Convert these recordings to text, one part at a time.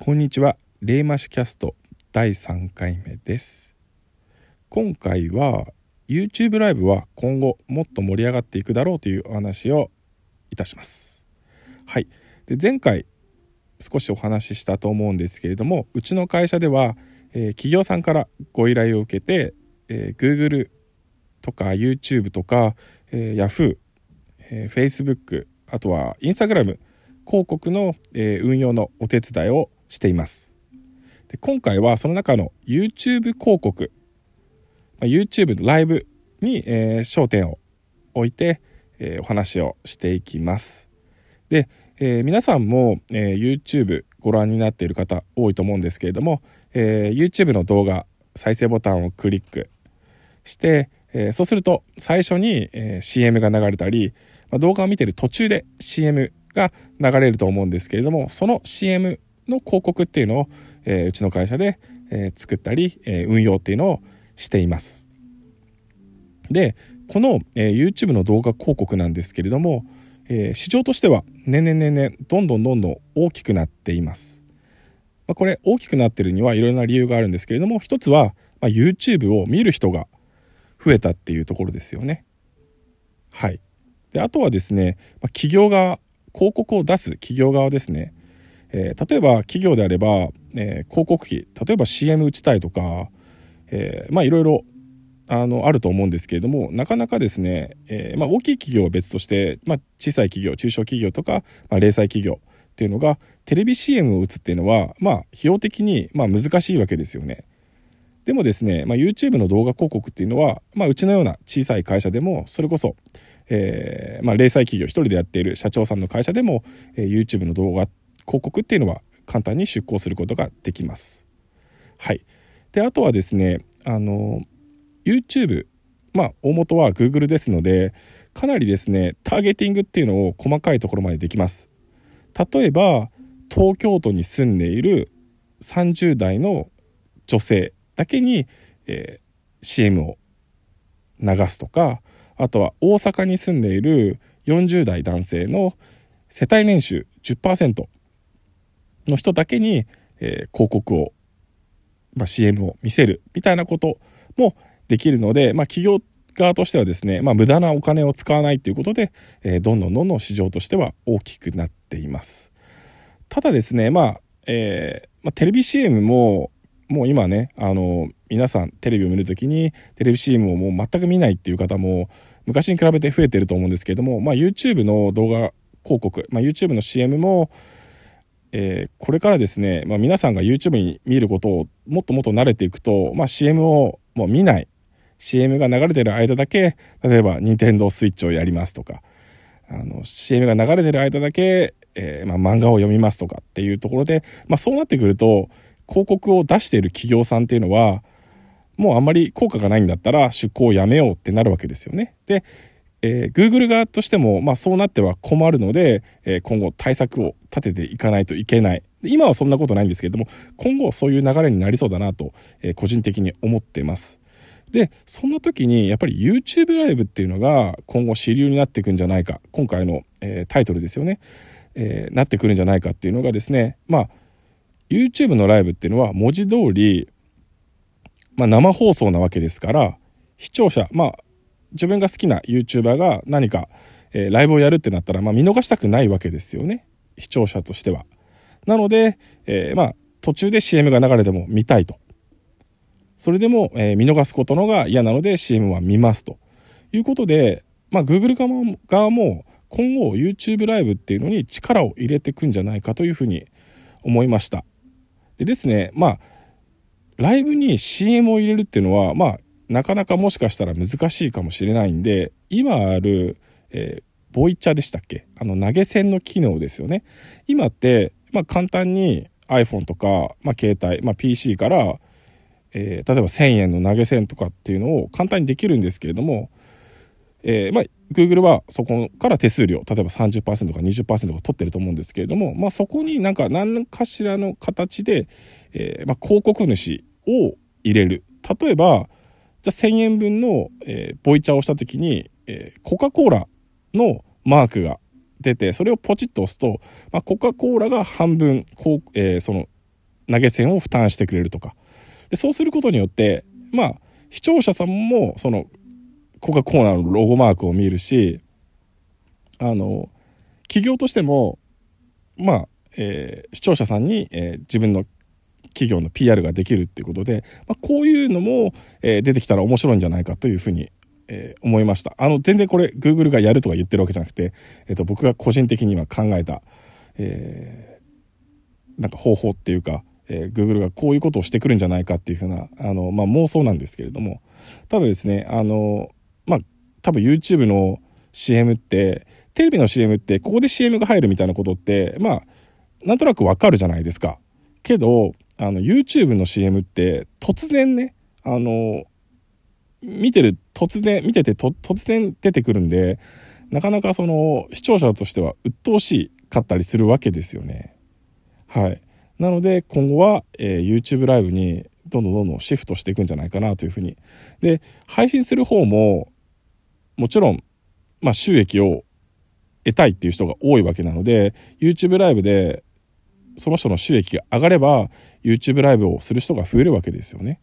こんにちは。レイマシキャスト第3回目です。今回は YouTube ライブは今後もっと盛り上がっていくだろうというお話をいたします。はい。で前回少しお話ししたと思うんですけれども、うちの会社では、えー企業さんからご依頼を受けて、えー Google とか YouTube とか、えー Yahoo、えー Facebook あとは Instagram 広告の、えー運用のお手伝いをしています。で今回はその中の YouTube 広告、ま YouTube のライブに、えー焦点を置いて、えーお話をしていきます。で、えー皆さんも、え YouTube ご覧になっている方多いと思うんですけれども、え YouTube の動画再生ボタンをクリックして、えそうすると最初に、え CM が流れたり、ま動画を見てる途中で CM が流れると思うんですけれどもその CM の広告っていうのを、えーうちの会社で、えー作ったり、え運用っていうのをしています。でこの、え YouTube の動画広告なんですけれども、え市場としては年々年々どんどんどんどん大きくなっています。まあ、これ大きくなってるにはいろいろな理由があるんですけれども一つは、ま、YouTube を見る人が増えたっていうところですよね。はい。であとはですね、ま、企業側広告を出す企業側ですね、えー例えば企業であれば、えー広告費例えば CM 打ちたいとか、えーまあいろいろあのあると思うんですけれどもなかなかですね、えーまあ、大きい企業は別として、まあ、小さい企業中小企業とか、まあ、零細企業っていうのがテレビ CM を打つっていうのは、まあ、費用的に、まあ、難しいわけですよね。でもですね、まあ、YouTube の動画広告っていうのは、まあ、うちのような小さい会社でもそれこそ、えーまあ、零細企業一人でやっている社長さんの会社でも、えー YouTube の動画広告っていうのは簡単に出稿することができます。はい。で、あとはですね、あの、YouTube、まあ、大元は Google ですので、かなりですね、ターゲティングっていうのを細かいところまでできます。例えば、東京都に住んでいる30代の女性だけに、えー CM を流すとか、あとは大阪に住んでいる40代男性の世帯年収10%の人だけに、えー広告を、まあ、CM を見せるみたいなこともできるので、まあ、企業側としてはですね、まあ、無駄なお金を使わないということで、えーどんどんどんどん市場としては大きくなっています。ただですね、まあ、えーまあ、テレビ CM も、もう今ね、あの、皆さんテレビを見るときに、テレビ CM をもう全く見ないっていう方も、昔に比べて増えてると思うんですけれども、まあ、YouTube の動画広告、まあ、YouTube の CM も、えーこれからですね、まあ、皆さんが YouTube に見ることをもっともっと慣れていくと、まあ、CM をもう見ない CM が流れてる間だけ例えば Nintendo スイッチをやりますとかあの CM が流れてる間だけ、えーまあ、漫画を読みますとかっていうところで、ま、そうなってくると広告を出している企業さんっていうのはもうあんまり効果がないんだったら出向をやめようってなるわけですよね。で、えー Google 側としても、まあ、そうなっては困るので、えー今後対策を立てていかないといけない。今はそんなことないんですけれども、今後そういう流れになりそうだなと、えー個人的に思っています。で、そんな時にやっぱり YouTube ライブっていうのが今後主流になっていくんじゃないか。今回の、えータイトルですよね。えーなってくるんじゃないかっていうのがですね、まあ、YouTube のライブっていうのは文字通り、まあ、生放送なわけですから視聴者まあ自分が好きな YouTuber が何か、えーライブをやるってなったら、まあ、見逃したくないわけですよね視聴者としては。なので、えーまあ途中で CM が流れても見たいと。それでも、えー見逃すことのが嫌なので CM は見ますということで、まあ、Google 側も側も今後 YouTube ライブっていうのに力を入れていくんじゃないかというふうに思いました。でですねまあライブに CM を入れるっていうのはまあなかなかもしかしたら難しいかもしれないんで今ある、えーボイチャでしたっけ？あの投げ銭の機能ですよね。今って、まあ、簡単に iPhone とか、まあ、携帯、まあ、PC から、えー例えば1000円の投げ銭とかっていうのを簡単にできるんですけれども、えーまあ、Google はそこから手数料例えば30%か20%か取ってると思うんですけれども、まあ、そこになんか何かしらの形で、えーまあ、広告主を入れる。例えばじゃあ1000円分の、えーボイチャをした時に、えーコカ・コーラのマークが出てそれをポチッと押すと、まあ、コカ・コーラが半分こう、えーその投げ銭を負担してくれるとか。でそうすることによってまあ視聴者さんもそのコカ・コーラのロゴマークを見るしあの企業としてもまあ、えー、視聴者さんに、えー、自分の企業の PR ができるっていうことで、まあ、こういうのも、えー、出てきたら面白いんじゃないかというふうに、えー、思いました。あの、全然これ Google がやるとか言ってるわけじゃなくて、えっ、と、僕が個人的には考えた、えー、なんか方法っていうか、えー、Google がこういうことをしてくるんじゃないかっていうふうな、あの、まあ、妄想なんですけれども、ただですね、あの、まあ、多分 YouTube の CM って、テレビの CM ってここで CM が入るみたいなことって、まあ、なんとなくわかるじゃないですか。けど、あの、YouTube の CM って突然ね、あの、見てる、突然、見てて突然出てくるんで、なかなかその、視聴者としては鬱陶しかったりするわけですよね。はい。なので、今後は、えー、YouTube ライブにどんどんどんどんシフトしていくんじゃないかなというふうに。で、配信する方も、もちろん、まあ、収益を得たいっていう人が多いわけなので、YouTube ライブでその人の収益が上がれば、YouTube ライブをする人が増えるわけですよね。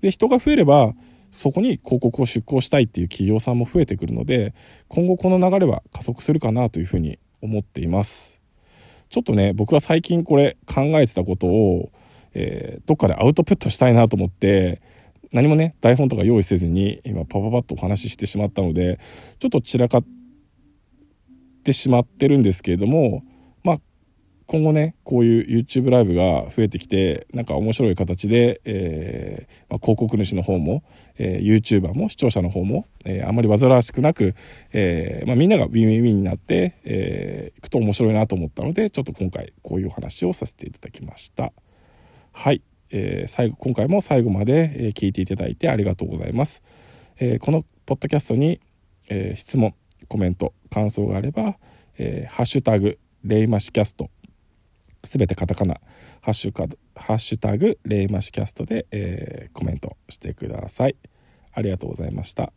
で、人が増えれば、そこに広告を出稿したいっていう企業さんも増えてくるので、今後この流れは加速するかなというふうに思っています。ちょっとね、僕は最近これ考えてたことを、えー、どっかでアウトプットしたいなと思って、何もね、台本とか用意せずに、今パパパッとお話ししてしまったので、ちょっと散らかってしまってるんですけれども、今後ね、こういう YouTube ライブが増えてきて、なんか面白い形で、えー、まあ、広告主の方も、えー、YouTuber も視聴者の方も、えー、あまり煩わしくなく、えまあ、みんながウィンウィンウィンになって、えいくと面白いなと思ったので、ちょっと今回こういうお話をさせていただきました。はい。え最後、今回も最後まで、え聞いていただいてありがとうございます。えこのポッドキャストに、え質問、コメント、感想があれば、えハッシュタグ、レイマシキャストすべてカタカナ、ハッシュカハッシュタグ、レイマシキャストで、えー、コメントしてください。ありがとうございました。